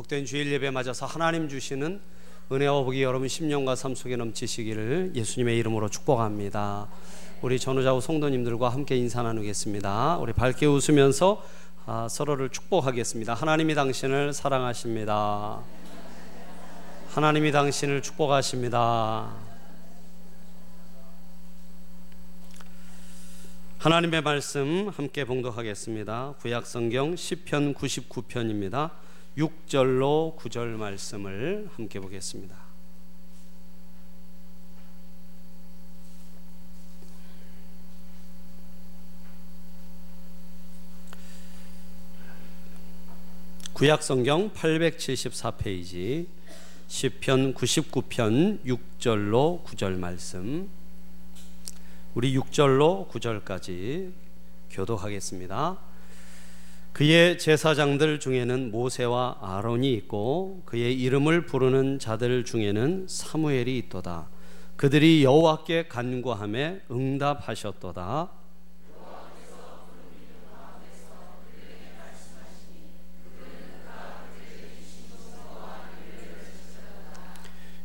복된 주일 예배 맞아서 하나님 주시는 은혜와 복이 여러분 심령과 삶 속에 넘치시기를 예수님의 이름으로 축복합니다. 우리 전우자우 성도님들과 함께 인사 나누겠습니다. 우리 밝게 웃으면서 아, 서로를 축복하겠습니다. 하나님이 당신을 사랑하십니다. 하나님이 당신을 축복하십니다. 하나님의 말씀 함께 봉독하겠습니다. 구약 성경 시편 99편입니다. 6절로 9절 말씀을 함께 보겠습니다. 구약 성경 874페이지 시편 99편 6절로 9절 말씀 우리 6절로 9절까지 교독하겠습니다. 그의 제사장들 중에는 모세와 아론이 있고 그의 이름을 부르는 자들 중에는 사무엘이 있도다. 그들이 여호와께 간구함에 응답하셨도다.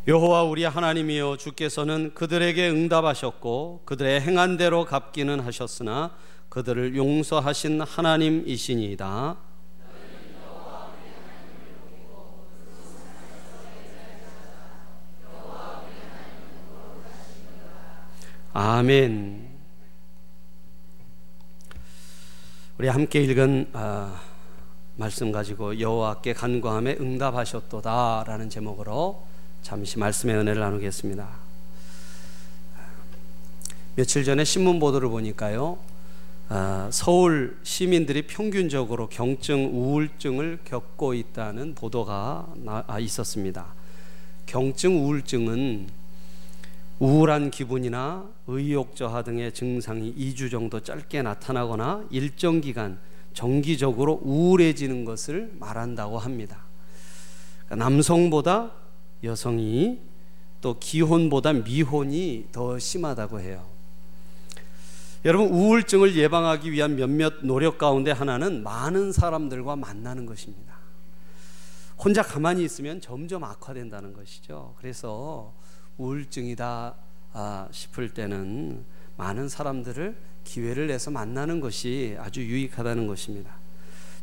여호와 우리 하나님이여 주께서는 그들에게 응답하셨고 그들의 행한 대로 갚기는 하셨으나 그들을 용서하신 하나님이시니이다. 아멘. 우리 함께 읽은 아, 말씀 가지고 여호와께 간구함에 응답하셨도다라는 제목으로 잠시 말씀의 은혜를 나누겠습니다. 며칠 전에 신문 보도를 보니까요, 아, 서울 시민들이 평균적으로 경증 우울증을 겪고 있다는 보도가 아, 있었습니다. 경증 우울증은 우울한 기분이나 의욕 저하 등의 증상이 2주 정도 짧게 나타나거나 일정 기간 정기적으로 우울해지는 것을 말한다고 합니다. 그러니까 남성보다 여성이 또 기혼보다 미혼이 더 심하다고 해요. 여러분 우울증을 예방하기 위한 몇몇 노력 가운데 하나는 많은 사람들과 만나는 것입니다. 혼자 가만히 있으면 점점 악화된다는 것이죠. 그래서 우울증이다 아, 싶을 때는 많은 사람들을 기회를 내서 만나는 것이 아주 유익하다는 것입니다.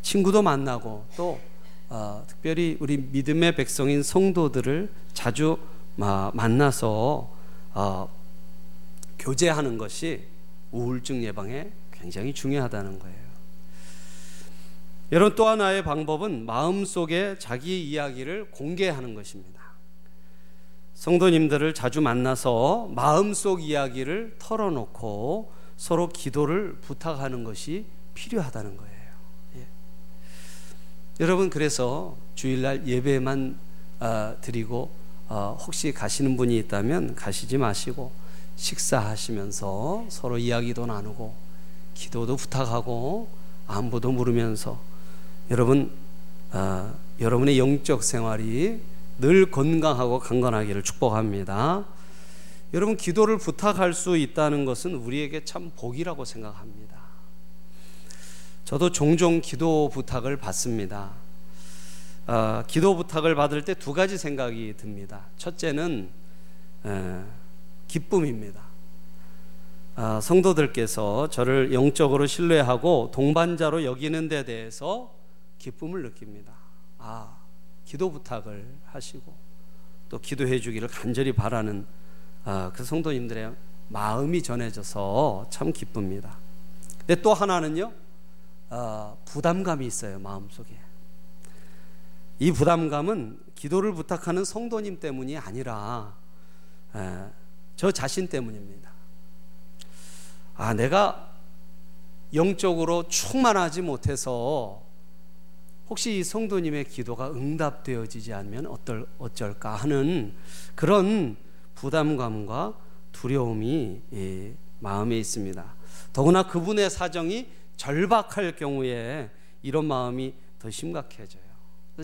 친구도 만나고 또 어, 특별히 우리 믿음의 백성인 성도들을 자주 마, 만나서 어, 교제하는 것이 우울증 예방에 굉장히 중요하다는 거예요. 여러분 또 하나의 방법은 마음속에 자기 이야기를 공개하는 것입니다. 성도님들을 자주 만나서 마음속 이야기를 털어놓고 서로 기도를 부탁하는 것이 필요하다는 거예요. 여러분 그래서 주일날 예배만 어, 드리고 어, 혹시 가시는 분이 있다면 가시지 마시고 식사하시면서 서로 이야기도 나누고 기도도 부탁하고 안부도 물으면서 여러분 어, 여러분의 영적 생활이 늘 건강하고 강건하기를 축복합니다. 여러분 기도를 부탁할 수 있다는 것은 우리에게 참 복이라고 생각합니다. 저도 종종 기도 부탁을 받습니다. 어, 기도 부탁을 받을 때 두 가지 생각이 듭니다. 첫째는 에, 기쁨입니다. 어, 성도들께서 저를 영적으로 신뢰하고 동반자로 여기는 데 대해서 기쁨을 느낍니다. 아, 기도 부탁을 하시고 또 기도해 주기를 간절히 바라는 아, 그 성도님들의 마음이 전해져서 참 기쁩니다. 근데 또 하나는요, 어, 부담감이 있어요 마음속에. 이 부담감은 기도를 부탁하는 성도님 때문이 아니라 에, 저 자신 때문입니다. 아 내가 영적으로 충만하지 못해서 혹시 이 성도님의 기도가 응답되어지지 않으면 어떨 어쩔까 하는 그런 부담감과 두려움이 예, 마음에 있습니다. 더구나 그분의 사정이 절박할 경우에 이런 마음이 더 심각해져요.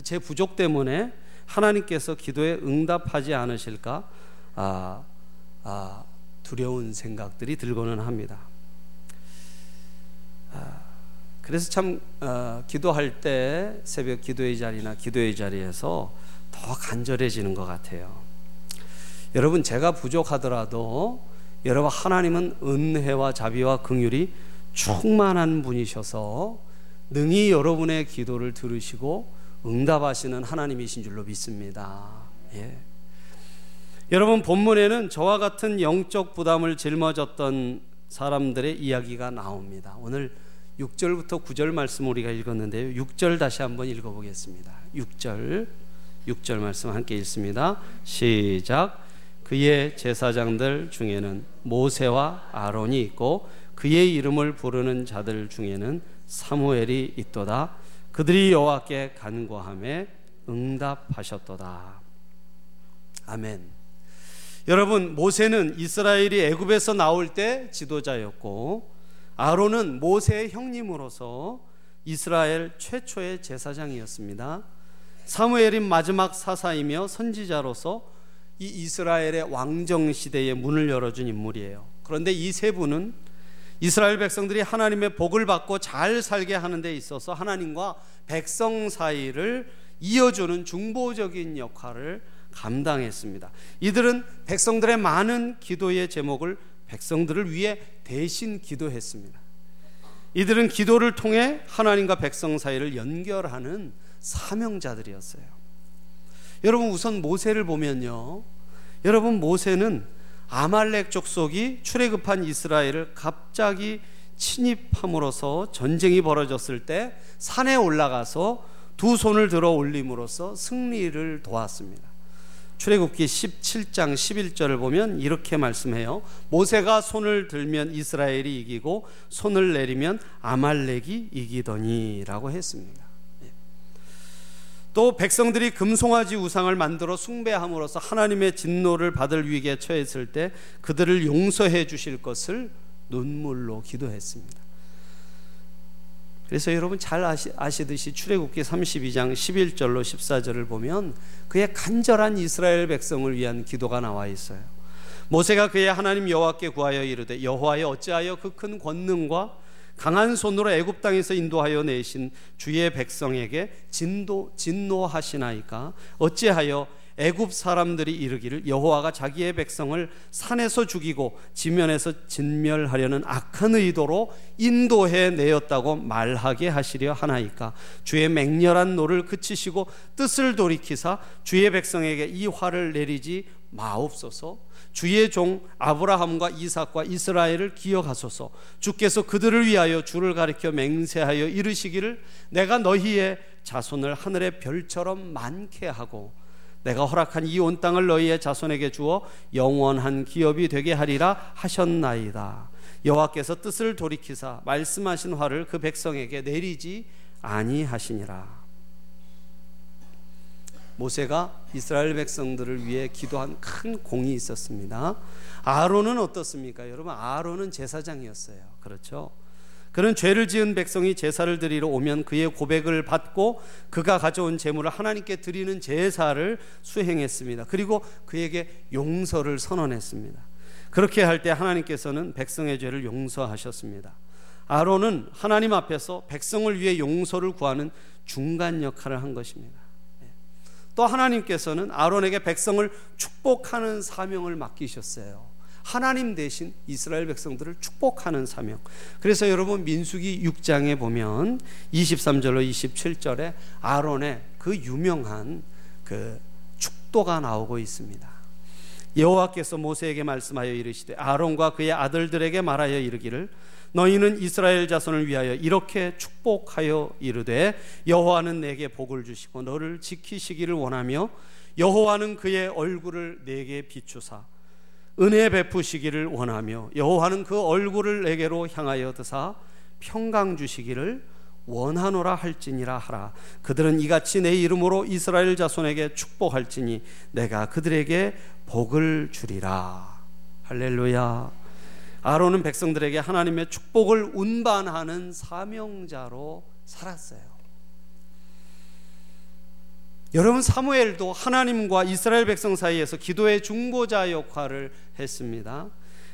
제 부족 때문에 하나님께서 기도에 응답하지 않으실까 아, 아, 두려운 생각들이 들고는 합니다. 아, 그래서 참 어, 기도할 때 새벽 기도의 자리나 기도의 자리에서 더 간절해지는 것 같아요. 여러분 제가 부족하더라도 여러분 하나님은 은혜와 자비와 긍휼이 충만한 분이셔서 능히 여러분의 기도를 들으시고 응답하시는 하나님이신 줄로 믿습니다. 예. 여러분 본문에는 저와 같은 영적 부담을 짊어졌던 사람들의 이야기가 나옵니다. 오늘 6절부터 9절 말씀 우리가 읽었는데요. 6절 다시 한번 읽어보겠습니다. 6절 6절 말씀 함께 읽습니다. 시작. 그의 제사장들 중에는 모세와 아론이 있고 그의 이름을 부르는 자들 중에는 사무엘이 있도다. 그들이 여호와께 간구함에 응답하셨도다. 아멘. 여러분 모세는 이스라엘이 애굽에서 나올 때 지도자였고 아론은 모세의 형님으로서 이스라엘 최초의 제사장이었습니다. 사무엘인 마지막 사사이며 선지자로서 이 이스라엘의 왕정 시대의 문을 열어준 인물이에요. 그런데 이 세 분은 이스라엘 백성들이 하나님의 복을 받고 잘 살게 하는 데 있어서 하나님과 백성 사이를 이어주는 중보적인 역할을 감당했습니다. 이들은 백성들의 많은 기도의 제목을 백성들을 위해 대신 기도했습니다. 이들은 기도를 통해 하나님과 백성 사이를 연결하는 사명자들이었어요. 여러분 우선 모세를 보면요. 여러분 모세는 아말렉 족속이 출애굽한 이스라엘을 갑자기 침입함으로써 전쟁이 벌어졌을 때 산에 올라가서 두 손을 들어 올림으로써 승리를 도왔습니다. 출애굽기 17장 11절을 보면 이렇게 말씀해요. 모세가 손을 들면 이스라엘이 이기고 손을 내리면 아말렉이 이기더니라고 했습니다. 예. 또 백성들이 금송아지 우상을 만들어 숭배함으로써 하나님의 진노를 받을 위기에 처했을 때 그들을 용서해 주실 것을 눈물로 기도했습니다. 그래서 여러분 잘 아시, 아시듯이 출애굽기 32장 11절로 14절을 보면 그의 간절한 이스라엘 백성을 위한 기도가 나와 있어요. 모세가 그의 하나님 여호와께 구하여 이르되 여호와여 어찌하여 그 큰 권능과 강한 손으로 애굽 땅에서 인도하여 내신 주의 백성에게 진도 진노하시나이까 어찌하여 애굽 사람들이 이르기를 여호와가 자기의 백성을 산에서 죽이고 지면에서 진멸하려는 악한 의도로 인도해 내었다고 말하게 하시려 하나이까. 주의 맹렬한 노를 그치시고 뜻을 돌이키사 주의 백성에게 이 화를 내리지 마옵소서. 주의 종 아브라함과 이삭과 이스라엘을 기억하소서. 주께서 그들을 위하여 주를 가리켜 맹세하여 이르시기를 내가 너희의 자손을 하늘의 별처럼 많게 하고 내가 허락한 이 온 땅을 너희의 자손에게 주어 영원한 기업이 되게 하리라 하셨나이다. 여호와께서 뜻을 돌이키사 말씀하신 화를 그 백성에게 내리지 아니하시니라. 모세가 이스라엘 백성들을 위해 기도한 큰 공이 있었습니다. 아론은 어떻습니까? 여러분 아론은 제사장이었어요. 그렇죠? 그는 죄를 지은 백성이 제사를 드리러 오면 그의 고백을 받고 그가 가져온 제물을 하나님께 드리는 제사를 수행했습니다. 그리고 그에게 용서를 선언했습니다. 그렇게 할 때 하나님께서는 백성의 죄를 용서하셨습니다. 아론은 하나님 앞에서 백성을 위해 용서를 구하는 중간 역할을 한 것입니다. 네. 또 하나님께서는 아론에게 백성을 축복하는 사명을 맡기셨어요. 하나님 대신 이스라엘 백성들을 축복하는 사명. 그래서 여러분 민수기 6장에 보면 23절로 27절에 아론의 그 유명한 그 축도가 나오고 있습니다. 여호와께서 모세에게 말씀하여 이르시되 아론과 그의 아들들에게 말하여 이르기를 너희는 이스라엘 자손을 위하여 이렇게 축복하여 이르되 여호와는 내게 복을 주시고 너를 지키시기를 원하며 여호와는 그의 얼굴을 내게 비추사 은혜 베푸시기를 원하며 여호와는 그 얼굴을 내게로 향하여 드사 평강 주시기를 원하노라 할지니라 하라. 그들은 이같이 내 이름으로 이스라엘 자손에게 축복할지니 내가 그들에게 복을 주리라. 할렐루야. 아론은 백성들에게 하나님의 축복을 운반하는 사명자로 살았어요 여러분 사무엘도 하나님과 이스라엘 백성 사이에서 기도의 중보자 역할을 했습니다.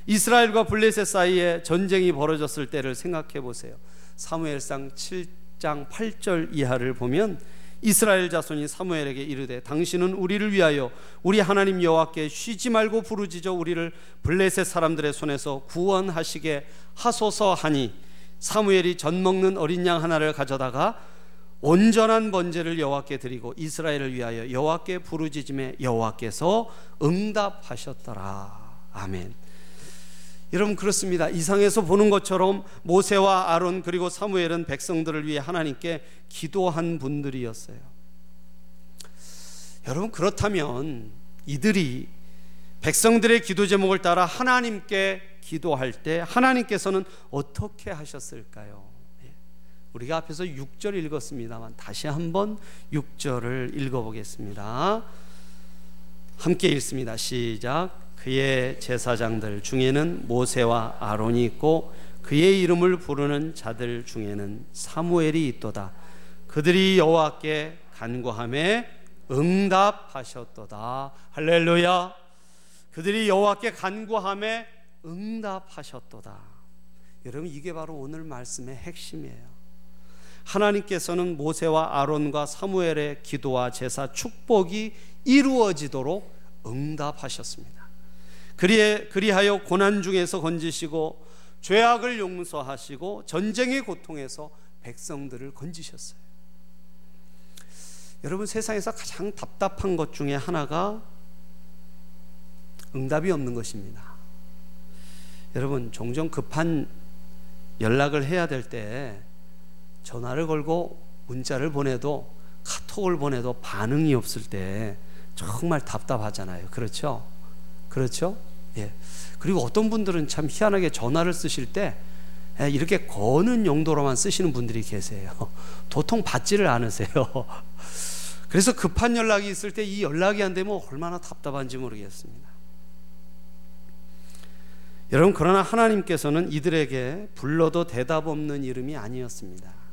이스라엘과 블레셋 사이에 전쟁이 벌어졌을 때를 생각해 보세요. 사무엘상 7장 8절 이하를 보면 이스라엘 자손이 사무엘에게 이르되 당신은 우리를 위하여 우리 하나님 여호와께 쉬지 말고 부르짖어 우리를 블레셋 사람들의 손에서 구원하시게 하소서 하니 사무엘이 전 먹는 어린 양 하나를 가져다가 온전한 번제를 여호와께 드리고 이스라엘을 위하여 여호와께 부르짖음에 여호와께서 응답하셨더라. 아멘. 여러분 그렇습니다. 이상에서 보는 것처럼 모세와 아론 그리고 사무엘은 백성들을 위해 하나님께 기도한 분들이었어요. 여러분 그렇다면 이들이 백성들의 기도 제목을 따라 하나님께 기도할 때 하나님께서는 어떻게 하셨을까요? 예. 우리가 앞에서 6절 읽었습니다만 다시 한번 6절을 읽어보겠습니다. 함께 읽습니다. 시작. 그의 제사장들 중에는 모세와 아론이 있고 그의 이름을 부르는 자들 중에는 사무엘이 있도다. 그들이 여호와께 간구함에 응답하셨도다. 할렐루야. 그들이 여호와께 간구함에 응답하셨도다. 여러분 이게 바로 오늘 말씀의 핵심이에요. 하나님께서는 모세와 아론과 사무엘의 기도와 제사 축복이 이루어지도록 응답하셨습니다. 그리해, 그리하여 고난 중에서 건지시고 죄악을 용서하시고 전쟁의 고통에서 백성들을 건지셨어요. 여러분 세상에서 가장 답답한 것 중에 하나가 응답이 없는 것입니다. 여러분 종종 급한 연락을 해야 될 때 전화를 걸고 문자를 보내도 카톡을 보내도 반응이 없을 때 정말 답답하잖아요. 그렇죠? 그렇죠? 예. 그리고 어떤 분들은 참 희한하게 전화를 쓰실 때 예, 이렇게 거는 용도로만 쓰시는 분들이 계세요. 도통 받지를 않으세요. 그래서 급한 연락이 있을 때 이 연락이 안 되면 얼마나 답답한지 모르겠습니다. 여러분, 그러나 하나님께서는 이들에게 불러도 대답 없는 이름이 아니었습니다.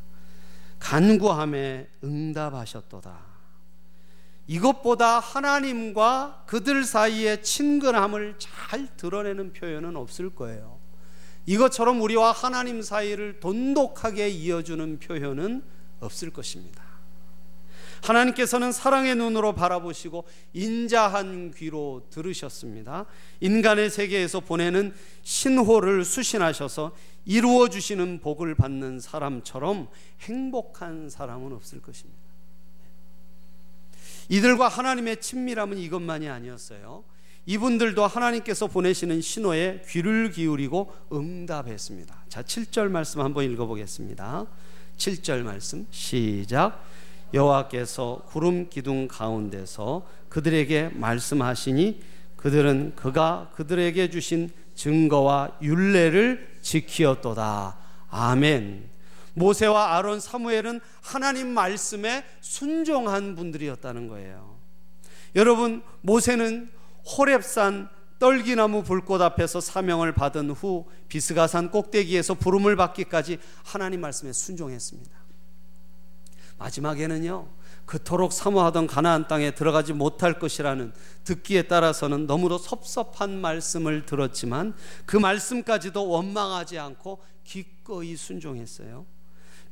간구함에 응답하셨도다. 이것보다 하나님과 그들 사이의 친근함을 잘 드러내는 표현은 없을 거예요. 이것처럼 우리와 하나님 사이를 돈독하게 이어주는 표현은 없을 것입니다. 하나님께서는 사랑의 눈으로 바라보시고 인자한 귀로 들으셨습니다. 인간의 세계에서 보내는 신호를 수신하셔서 이루어 주시는 복을 받는 사람처럼 행복한 사람은 없을 것입니다. 이들과 하나님의 친밀함은 이것만이 아니었어요. 이분들도 하나님께서 보내시는 신호에 귀를 기울이고 응답했습니다. 자, 7절 말씀 한번 읽어 보겠습니다. 7절 말씀 시작. 여호와께서 구름 기둥 가운데서 그들에게 말씀하시니 그들은 그가 그들에게 주신 증거와 윤례를 지키었도다. 아멘. 모세와 아론, 사무엘은 하나님 말씀에 순종한 분들이었다는 거예요. 여러분, 모세는 호렙산 떨기나무 불꽃 앞에서 사명을 받은 후 비스가산 꼭대기에서 부름을 받기까지 하나님 말씀에 순종했습니다. 마지막에는요. 그토록 사모하던 가나안 땅에 들어가지 못할 것이라는 듣기에 따라서는 너무도 섭섭한 말씀을 들었지만 그 말씀까지도 원망하지 않고 기꺼이 순종했어요.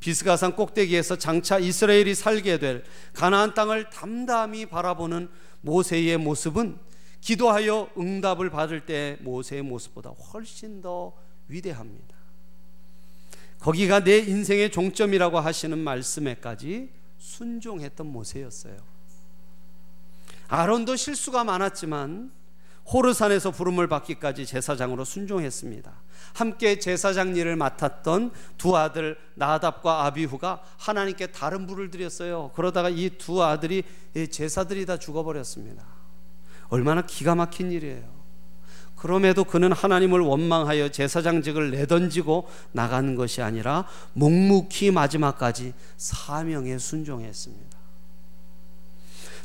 비스가산 꼭대기에서 장차 이스라엘이 살게 될 가나안 땅을 담담히 바라보는 모세의 모습은 기도하여 응답을 받을 때 모세의 모습보다 훨씬 더 위대합니다. 거기가 내 인생의 종점이라고 하시는 말씀에까지 순종했던 모세였어요. 아론도 실수가 많았지만 호르산에서 부름을 받기까지 제사장으로 순종했습니다. 함께 제사장 일을 맡았던 두 아들 나답과 아비후가 하나님께 다른 불을 드렸어요. 그러다가 이 두 아들이 제사들이 다 죽어버렸습니다. 얼마나 기가 막힌 일이에요. 그럼에도 그는 하나님을 원망하여 제사장직을 내던지고 나간 것이 아니라 묵묵히 마지막까지 사명에 순종했습니다.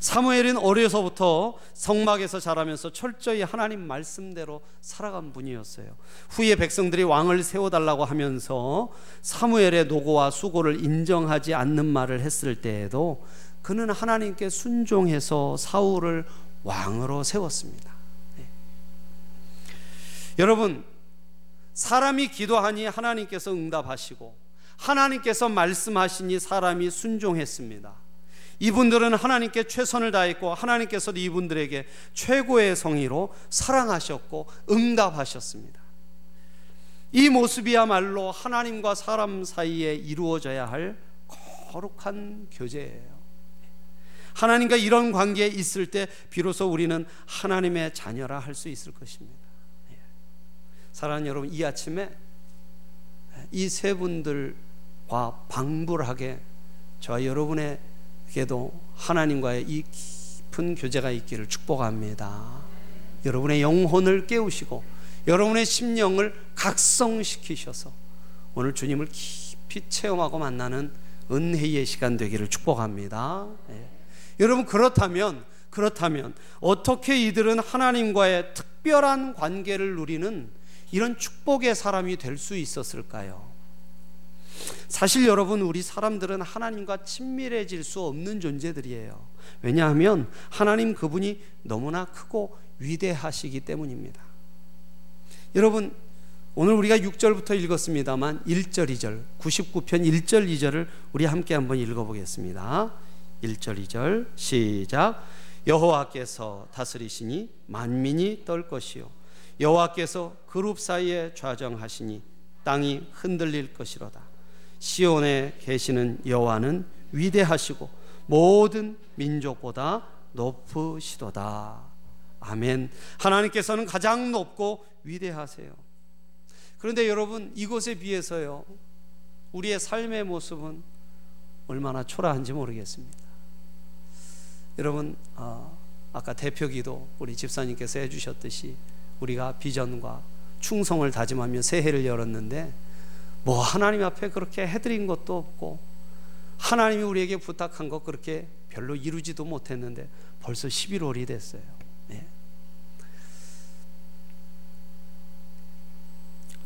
사무엘은 어려서부터 성막에서 자라면서 철저히 하나님 말씀대로 살아간 분이었어요. 후에 백성들이 왕을 세워달라고 하면서 사무엘의 노고와 수고를 인정하지 않는 말을 했을 때에도 그는 하나님께 순종해서 사울을 왕으로 세웠습니다. 네. 여러분, 사람이 기도하니 하나님께서 응답하시고 하나님께서 말씀하시니 사람이 순종했습니다. 이분들은 하나님께 최선을 다했고 하나님께서도 이분들에게 최고의 성의로 사랑하셨고 응답하셨습니다. 이 모습이야말로 하나님과 사람 사이에 이루어져야 할 거룩한 교제예요. 하나님과 이런 관계에 있을 때 비로소 우리는 하나님의 자녀라 할 수 있을 것입니다. 예. 사랑하는 여러분, 이 아침에 이 세 분들과 방불하게 저와 여러분에게도 하나님과의 이 깊은 교제가 있기를 축복합니다. 여러분의 영혼을 깨우시고 여러분의 심령을 각성시키셔서 오늘 주님을 깊이 체험하고 만나는 은혜의 시간 되기를 축복합니다. 예. 여러분 그렇다면 그렇다면 어떻게 이들은 하나님과의 특별한 관계를 누리는 이런 축복의 사람이 될 수 있었을까요? 사실 여러분 우리 사람들은 하나님과 친밀해질 수 없는 존재들이에요. 왜냐하면 하나님 그분이 너무나 크고 위대하시기 때문입니다. 여러분 오늘 우리가 6절부터 읽었습니다만 1절 2절 99편 1절 2절을 우리 함께 한번 읽어 보겠습니다. 1절 2절 시작 여호와께서 다스리시니 만민이 떨 것이요 여호와께서 그룹 사이에 좌정하시니 땅이 흔들릴 것이로다. 시온에 계시는 여호와는 위대하시고 모든 민족보다 높으시도다. 아멘. 하나님께서는 가장 높고 위대하세요. 그런데 여러분 이곳에 비해서요 우리의 삶의 모습은 얼마나 초라한지 모르겠습니다. 여러분 어, 아까 대표기도 우리 집사님께서 해주셨듯이 우리가 비전과 충성을 다짐하며 새해를 열었는데 뭐 하나님 앞에 그렇게 해드린 것도 없고 하나님이 우리에게 부탁한 것 그렇게 별로 이루지도 못했는데 벌써 11월이 됐어요. 네.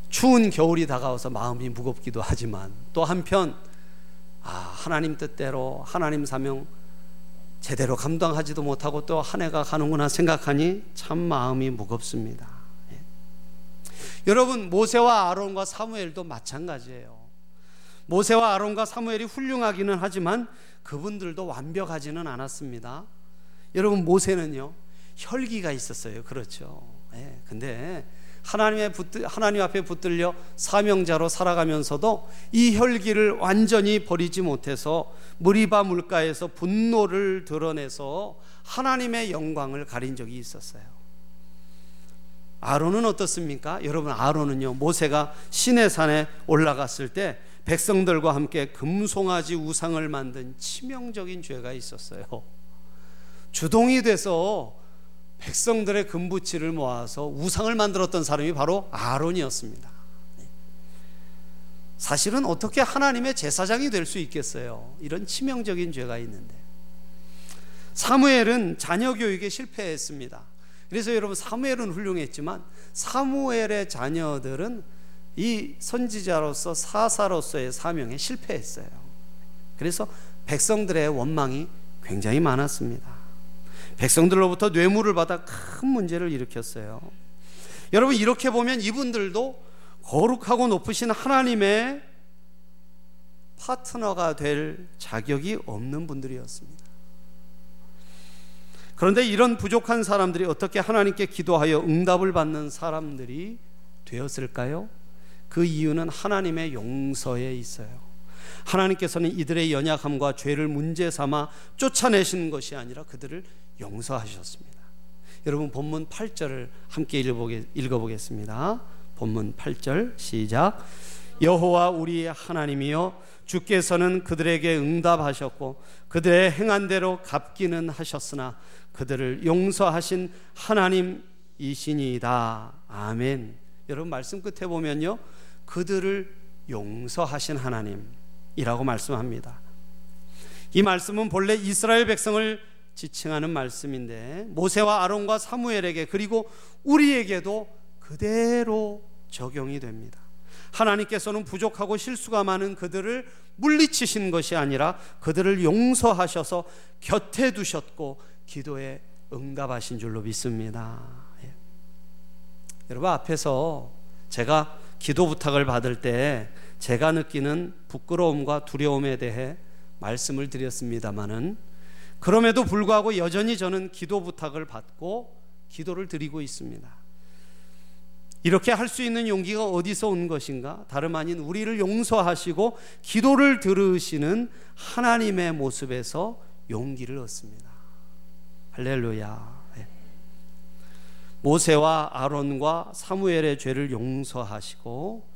추운 겨울이 다가와서 마음이 무겁기도 하지만 또 한편 아, 하나님 뜻대로 하나님 사명 제대로 감당하지도 못하고 또 한 해가 가는구나 생각하니 참 마음이 무겁습니다. 예. 여러분 모세와 아론과 사무엘도 마찬가지예요. 모세와 아론과 사무엘이 훌륭하기는 하지만 그분들도 완벽하지는 않았습니다. 여러분 모세는요 혈기가 있었어요. 그렇죠. 예. 근데 하나님의 붙들, 하나님 앞에 붙들려 사명자로 살아가면서도 이 혈기를 완전히 버리지 못해서 무리바 물가에서 분노를 드러내서 하나님의 영광을 가린 적이 있었어요. 아론은 어떻습니까? 여러분 아론은요 모세가 시내산에 올라갔을 때 백성들과 함께 금송아지 우상을 만든 치명적인 죄가 있었어요. 주동이 돼서 백성들의 금부치를 모아서 우상을 만들었던 사람이 바로 아론이었습니다. 사실은 어떻게 하나님의 제사장이 될 수 있겠어요? 이런 치명적인 죄가 있는데. 사무엘은 자녀 교육에 실패했습니다. 그래서 여러분 사무엘은 훌륭했지만 사무엘의 자녀들은 이 선지자로서 사사로서의 사명에 실패했어요. 그래서 백성들의 원망이 굉장히 많았습니다. 백성들로부터 뇌물을 받아 큰 문제를 일으켰어요. 여러분 이렇게 보면 이분들도 거룩하고 높으신 하나님의 파트너가 될 자격이 없는 분들이었습니다. 그런데 이런 부족한 사람들이 어떻게 하나님께 기도하여 응답을 받는 사람들이 되었을까요? 그 이유는 하나님의 용서에 있어요. 하나님께서는 이들의 연약함과 죄를 문제 삼아 쫓아내시는 것이 아니라 그들을 용서하셨습니다. 여러분 본문 8절을 함께 읽어보겠습니다. 본문 8절 시작. 여호와 우리 하나님이여 주께서는 그들에게 응답하셨고 그들의 행한 대로 갚기는 하셨으나 그들을 용서하신 하나님이시니이다. 아멘. 여러분 말씀 끝에 보면요. 그들을 용서하신 하나님이라고 말씀합니다. 이 말씀은 본래 이스라엘 백성을 지칭하는 말씀인데 모세와 아론과 사무엘에게 그리고 우리에게도 그대로 적용이 됩니다. 하나님께서는 부족하고 실수가 많은 그들을 물리치신 것이 아니라 그들을 용서하셔서 곁에 두셨고 기도에 응답하신 줄로 믿습니다. 예. 여러분 앞에서 제가 기도 부탁을 받을 때 제가 느끼는 부끄러움과 두려움에 대해 말씀을 드렸습니다마는 그럼에도 불구하고 여전히 저는 기도 부탁을 받고 기도를 드리고 있습니다. 이렇게 할 수 있는 용기가 어디서 온 것인가? 다름 아닌 우리를 용서하시고 기도를 들으시는 하나님의 모습에서 용기를 얻습니다. 할렐루야. 네. 모세와 아론과 사무엘의 죄를 용서하시고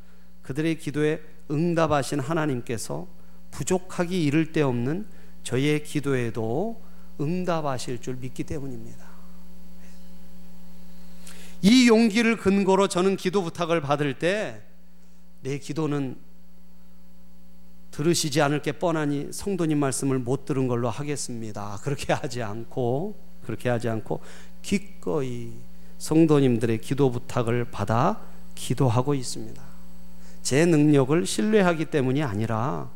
그들의 기도에 응답하신 하나님께서 부족하기 이를 데 없는 저희의 기도에도 응답하실 줄 믿기 때문입니다. 이 용기를 근거로 저는 기도 부탁을 받을 때 내 기도는 들으시지 않을 게 뻔하니 성도님 말씀을 못 들은 걸로 하겠습니다. 그렇게 하지 않고 그렇게 하지 않고 기꺼이 성도님들의 기도 부탁을 받아 기도하고 있습니다. 제 능력을 신뢰하기 때문이 아니라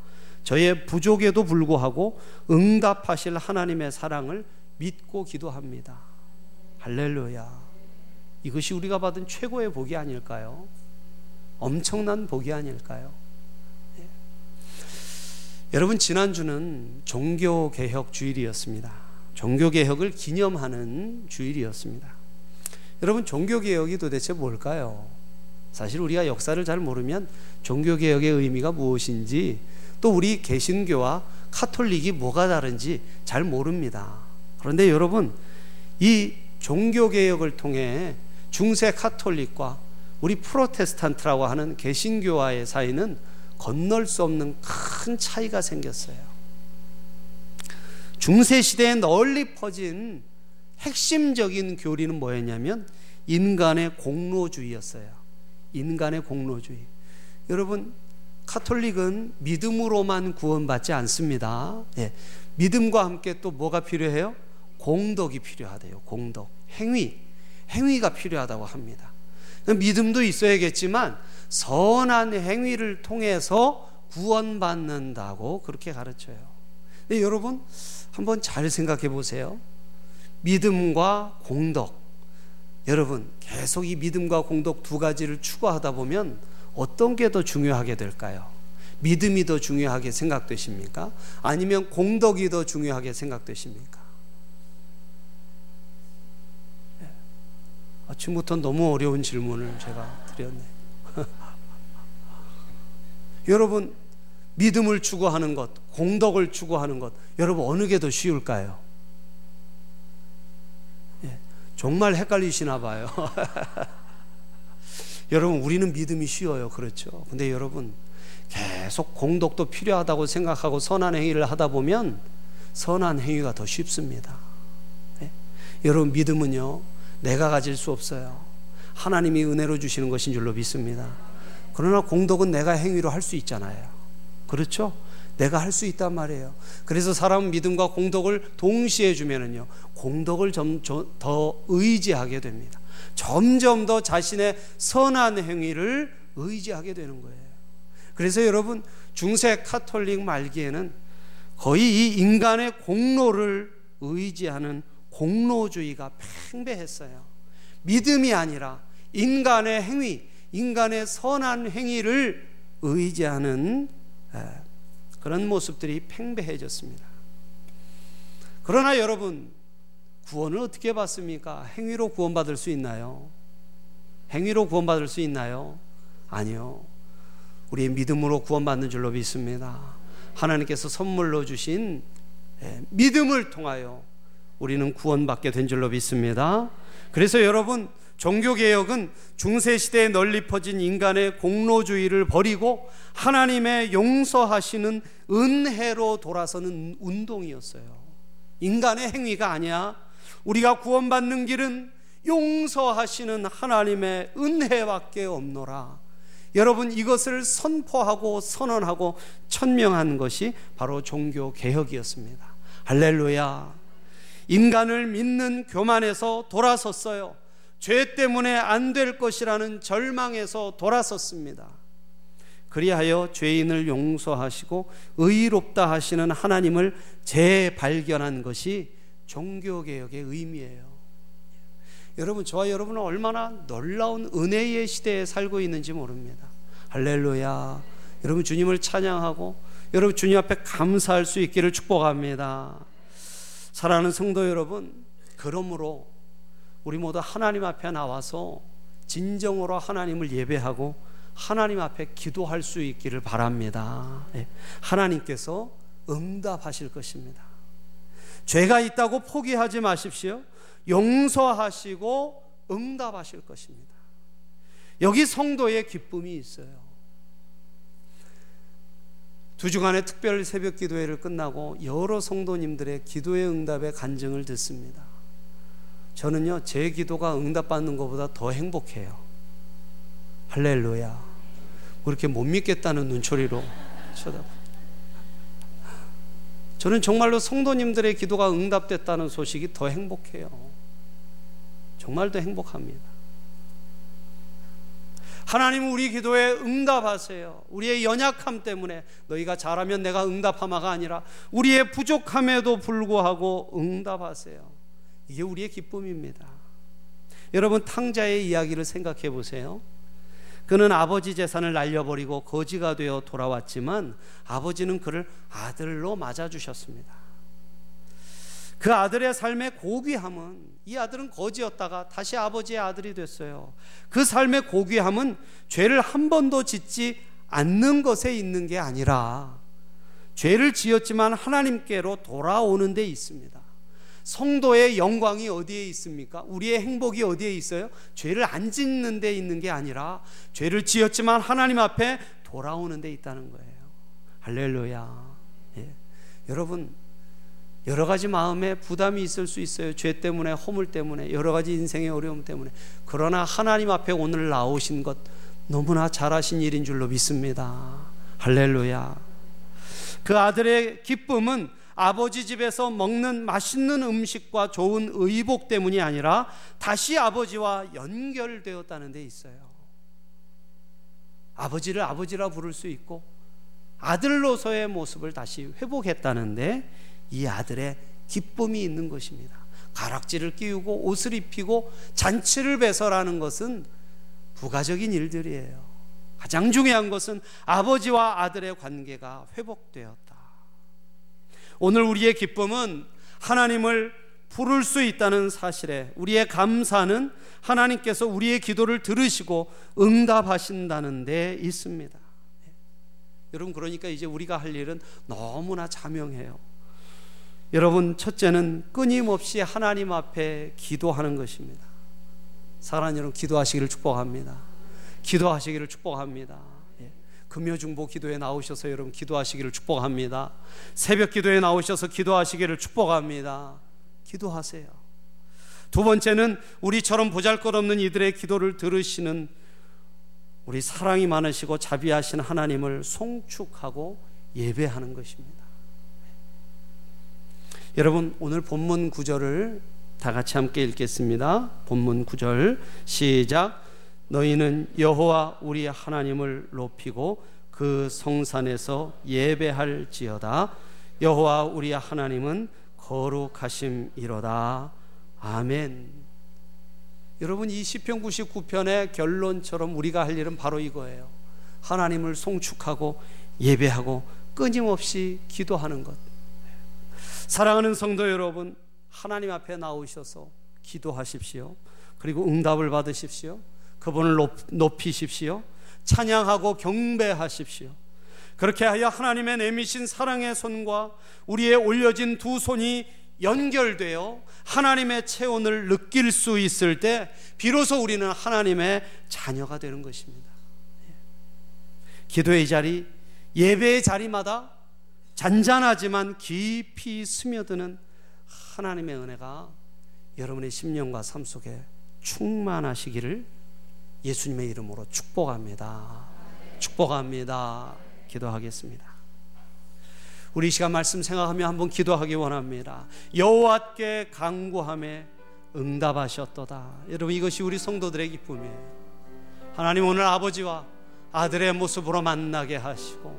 저의 부족에도 불구하고 응답하실 하나님의 사랑을 믿고 기도합니다. 할렐루야. 이것이 우리가 받은 최고의 복이 아닐까요? 엄청난 복이 아닐까요? 예. 여러분 지난주는 종교 개혁 주일이었습니다. 종교 개혁을 기념하는 주일이었습니다. 여러분 종교 개혁이 도대체 뭘까요? 사실 우리가 역사를 잘 모르면 종교 개혁의 의미가 무엇인지 또 우리 개신교와 카톨릭이 뭐가 다른지 잘 모릅니다. 그런데 여러분 이 종교 개혁을 통해 중세 카톨릭과 우리 프로테스탄트라고 하는 개신교와의 사이는 건널 수 없는 큰 차이가 생겼어요. 중세 시대에 널리 퍼진 핵심적인 교리는 뭐였냐면 인간의 공로주의였어요. 인간의 공로주의. 여러분 카톨릭은 믿음으로만 구원받지 않습니다. 예. 믿음과 함께 또 뭐가 필요해요? 공덕이 필요하대요. 공덕. 행위. 행위가 필요하다고 합니다. 믿음도 있어야겠지만 선한 행위를 통해서 구원받는다고 그렇게 가르쳐요. 근데 여러분 한번 잘 생각해 보세요. 믿음과 공덕. 여러분 계속 이 믿음과 공덕 두 가지를 추구하다 보면 어떤 게 더 중요하게 될까요? 믿음이 더 중요하게 생각되십니까? 아니면 공덕이 더 중요하게 생각되십니까? 아침부터 너무 어려운 질문을 제가 드렸네. 여러분, 믿음을 추구하는 것, 공덕을 추구하는 것, 여러분 어느 게 더 쉬울까요? 예, 정말 헷갈리시나 봐요. 여러분, 우리는 믿음이 쉬워요. 그렇죠. 근데 여러분, 계속 공덕도 필요하다고 생각하고 선한 행위를 하다 보면 선한 행위가 더 쉽습니다. 예? 여러분, 믿음은요, 내가 가질 수 없어요. 하나님이 은혜로 주시는 것인 줄로 믿습니다. 그러나 공덕은 내가 행위로 할 수 있잖아요. 그렇죠? 내가 할 수 있단 말이에요. 그래서 사람은 믿음과 공덕을 동시에 주면은요, 공덕을 좀 더 의지하게 됩니다. 점점 더 자신의 선한 행위를 의지하게 되는 거예요. 그래서 여러분, 중세 카톨릭 말기에는 거의 이 인간의 공로를 의지하는 공로주의가 팽배했어요. 믿음이 아니라 인간의 행위, 인간의 선한 행위를 의지하는 그런 모습들이 팽배해졌습니다. 그러나 여러분, 구원을 어떻게 받습니까? 행위로 구원받을 수 있나요? 행위로 구원받을 수 있나요? 아니요. 우리의 믿음으로 구원받는 줄로 믿습니다. 하나님께서 선물로 주신 믿음을 통하여 우리는 구원받게 된 줄로 믿습니다. 그래서 여러분, 종교개혁은 중세시대에 널리 퍼진 인간의 공로주의를 버리고 하나님의 용서하시는 은혜로 돌아서는 운동이었어요. 인간의 행위가 아니야. 우리가 구원받는 길은 용서하시는 하나님의 은혜밖에 없노라. 여러분 이것을 선포하고 선언하고 천명한 것이 바로 종교 개혁이었습니다. 할렐루야. 인간을 믿는 교만에서 돌아섰어요. 죄 때문에 안 될 것이라는 절망에서 돌아섰습니다. 그리하여 죄인을 용서하시고 의롭다 하시는 하나님을 재발견한 것이 종교개혁의 의미예요. 여러분, 저와 여러분은 얼마나 놀라운 은혜의 시대에 살고 있는지 모릅니다. 할렐루야. 여러분 주님을 찬양하고 여러분 주님 앞에 감사할 수 있기를 축복합니다. 사랑하는 성도 여러분, 그러므로 우리 모두 하나님 앞에 나와서 진정으로 하나님을 예배하고 하나님 앞에 기도할 수 있기를 바랍니다. 예, 하나님께서 응답하실 것입니다. 죄가 있다고 포기하지 마십시오. 용서하시고 응답하실 것입니다. 여기 성도의 기쁨이 있어요. 두 주간의 특별 새벽 기도회를 끝나고 여러 성도님들의 기도의 응답의 간증을 듣습니다. 저는요, 제 기도가 응답받는 것보다 더 행복해요. 할렐루야. 뭐 이렇게 못 믿겠다는 눈초리로 쳐다보. 저는 정말로 성도님들의 기도가 응답됐다는 소식이 더 행복해요. 정말 더 행복합니다. 하나님 우리 기도에 응답하세요. 우리의 연약함 때문에 너희가 잘하면 내가 응답하마가 아니라 우리의 부족함에도 불구하고 응답하세요. 이게 우리의 기쁨입니다. 여러분 탕자의 이야기를 생각해 보세요. 그는 아버지 재산을 날려버리고 거지가 되어 돌아왔지만 아버지는 그를 아들로 맞아주셨습니다. 그 아들의 삶의 고귀함은 이 아들은 거지였다가 다시 아버지의 아들이 됐어요. 그 삶의 고귀함은 죄를 한 번도 짓지 않는 것에 있는 게 아니라 죄를 지었지만 하나님께로 돌아오는 데 있습니다. 성도의 영광이 어디에 있습니까? 우리의 행복이 어디에 있어요? 죄를 안 짓는 데 있는 게 아니라 죄를 지었지만 하나님 앞에 돌아오는 데 있다는 거예요. 할렐루야. 예. 여러분 여러 가지 마음에 부담이 있을 수 있어요. 죄 때문에, 허물 때문에, 여러 가지 인생의 어려움 때문에. 그러나 하나님 앞에 오늘 나오신 것 너무나 잘하신 일인 줄로 믿습니다. 할렐루야. 그 아들의 기쁨은 아버지 집에서 먹는 맛있는 음식과 좋은 의복 때문이 아니라 다시 아버지와 연결되었다는 데 있어요. 아버지를 아버지라 부를 수 있고 아들로서의 모습을 다시 회복했다는데 이 아들의 기쁨이 있는 것입니다. 가락지를 끼우고 옷을 입히고 잔치를 배설하는 것은 부가적인 일들이에요. 가장 중요한 것은 아버지와 아들의 관계가 회복되었다. 오늘 우리의 기쁨은 하나님을 부를 수 있다는 사실에 우리의 감사는 하나님께서 우리의 기도를 들으시고 응답하신다는 데 있습니다. 여러분 그러니까 이제 우리가 할 일은 너무나 자명해요. 여러분, 첫째는 끊임없이 하나님 앞에 기도하는 것입니다. 사랑하는 여러분, 기도하시기를 축복합니다. 기도하시기를 축복합니다. 예. 금요중보 기도에 나오셔서 여러분 기도하시기를 축복합니다. 새벽 기도에 나오셔서 기도하시기를 축복합니다. 기도하세요. 두 번째는 우리처럼 보잘것없는 이들의 기도를 들으시는 우리 사랑이 많으시고 자비하신 하나님을 송축하고 예배하는 것입니다. 여러분 오늘 본문 구절을 다 같이 함께 읽겠습니다. 본문 구절 시작. 너희는 여호와 우리 하나님을 높이고 그 성산에서 예배할지어다. 여호와 우리 하나님은 거룩하심이로다. 아멘. 여러분 이 시편 99편의 결론처럼 우리가 할 일은 바로 이거예요. 하나님을 송축하고 예배하고 끊임없이 기도하는 것. 사랑하는 성도 여러분, 하나님 앞에 나오셔서 기도하십시오. 그리고 응답을 받으십시오. 그분을 높, 이십시오 찬양하고 경배하십시오. 그렇게 하여 하나님의 내미신 사랑의 손과 우리의 올려진 두 손이 연결되어 하나님의 체온을 느낄 수 있을 때 비로소 우리는 하나님의 자녀가 되는 것입니다. 기도의 자리, 예배의 자리마다 잔잔하지만 깊이 스며드는 하나님의 은혜가 여러분의 심령과 삶 속에 충만하시기를 예수님의 이름으로 축복합니다. 축복합니다. 기도하겠습니다. 우리 시간 말씀 생각하며 한번 기도하기 원합니다. 여호와께 간구함에 응답하셨도다. 여러분 이것이 우리 성도들의 기쁨이에요. 하나님 오늘 아버지와 아들의 모습으로 만나게 하시고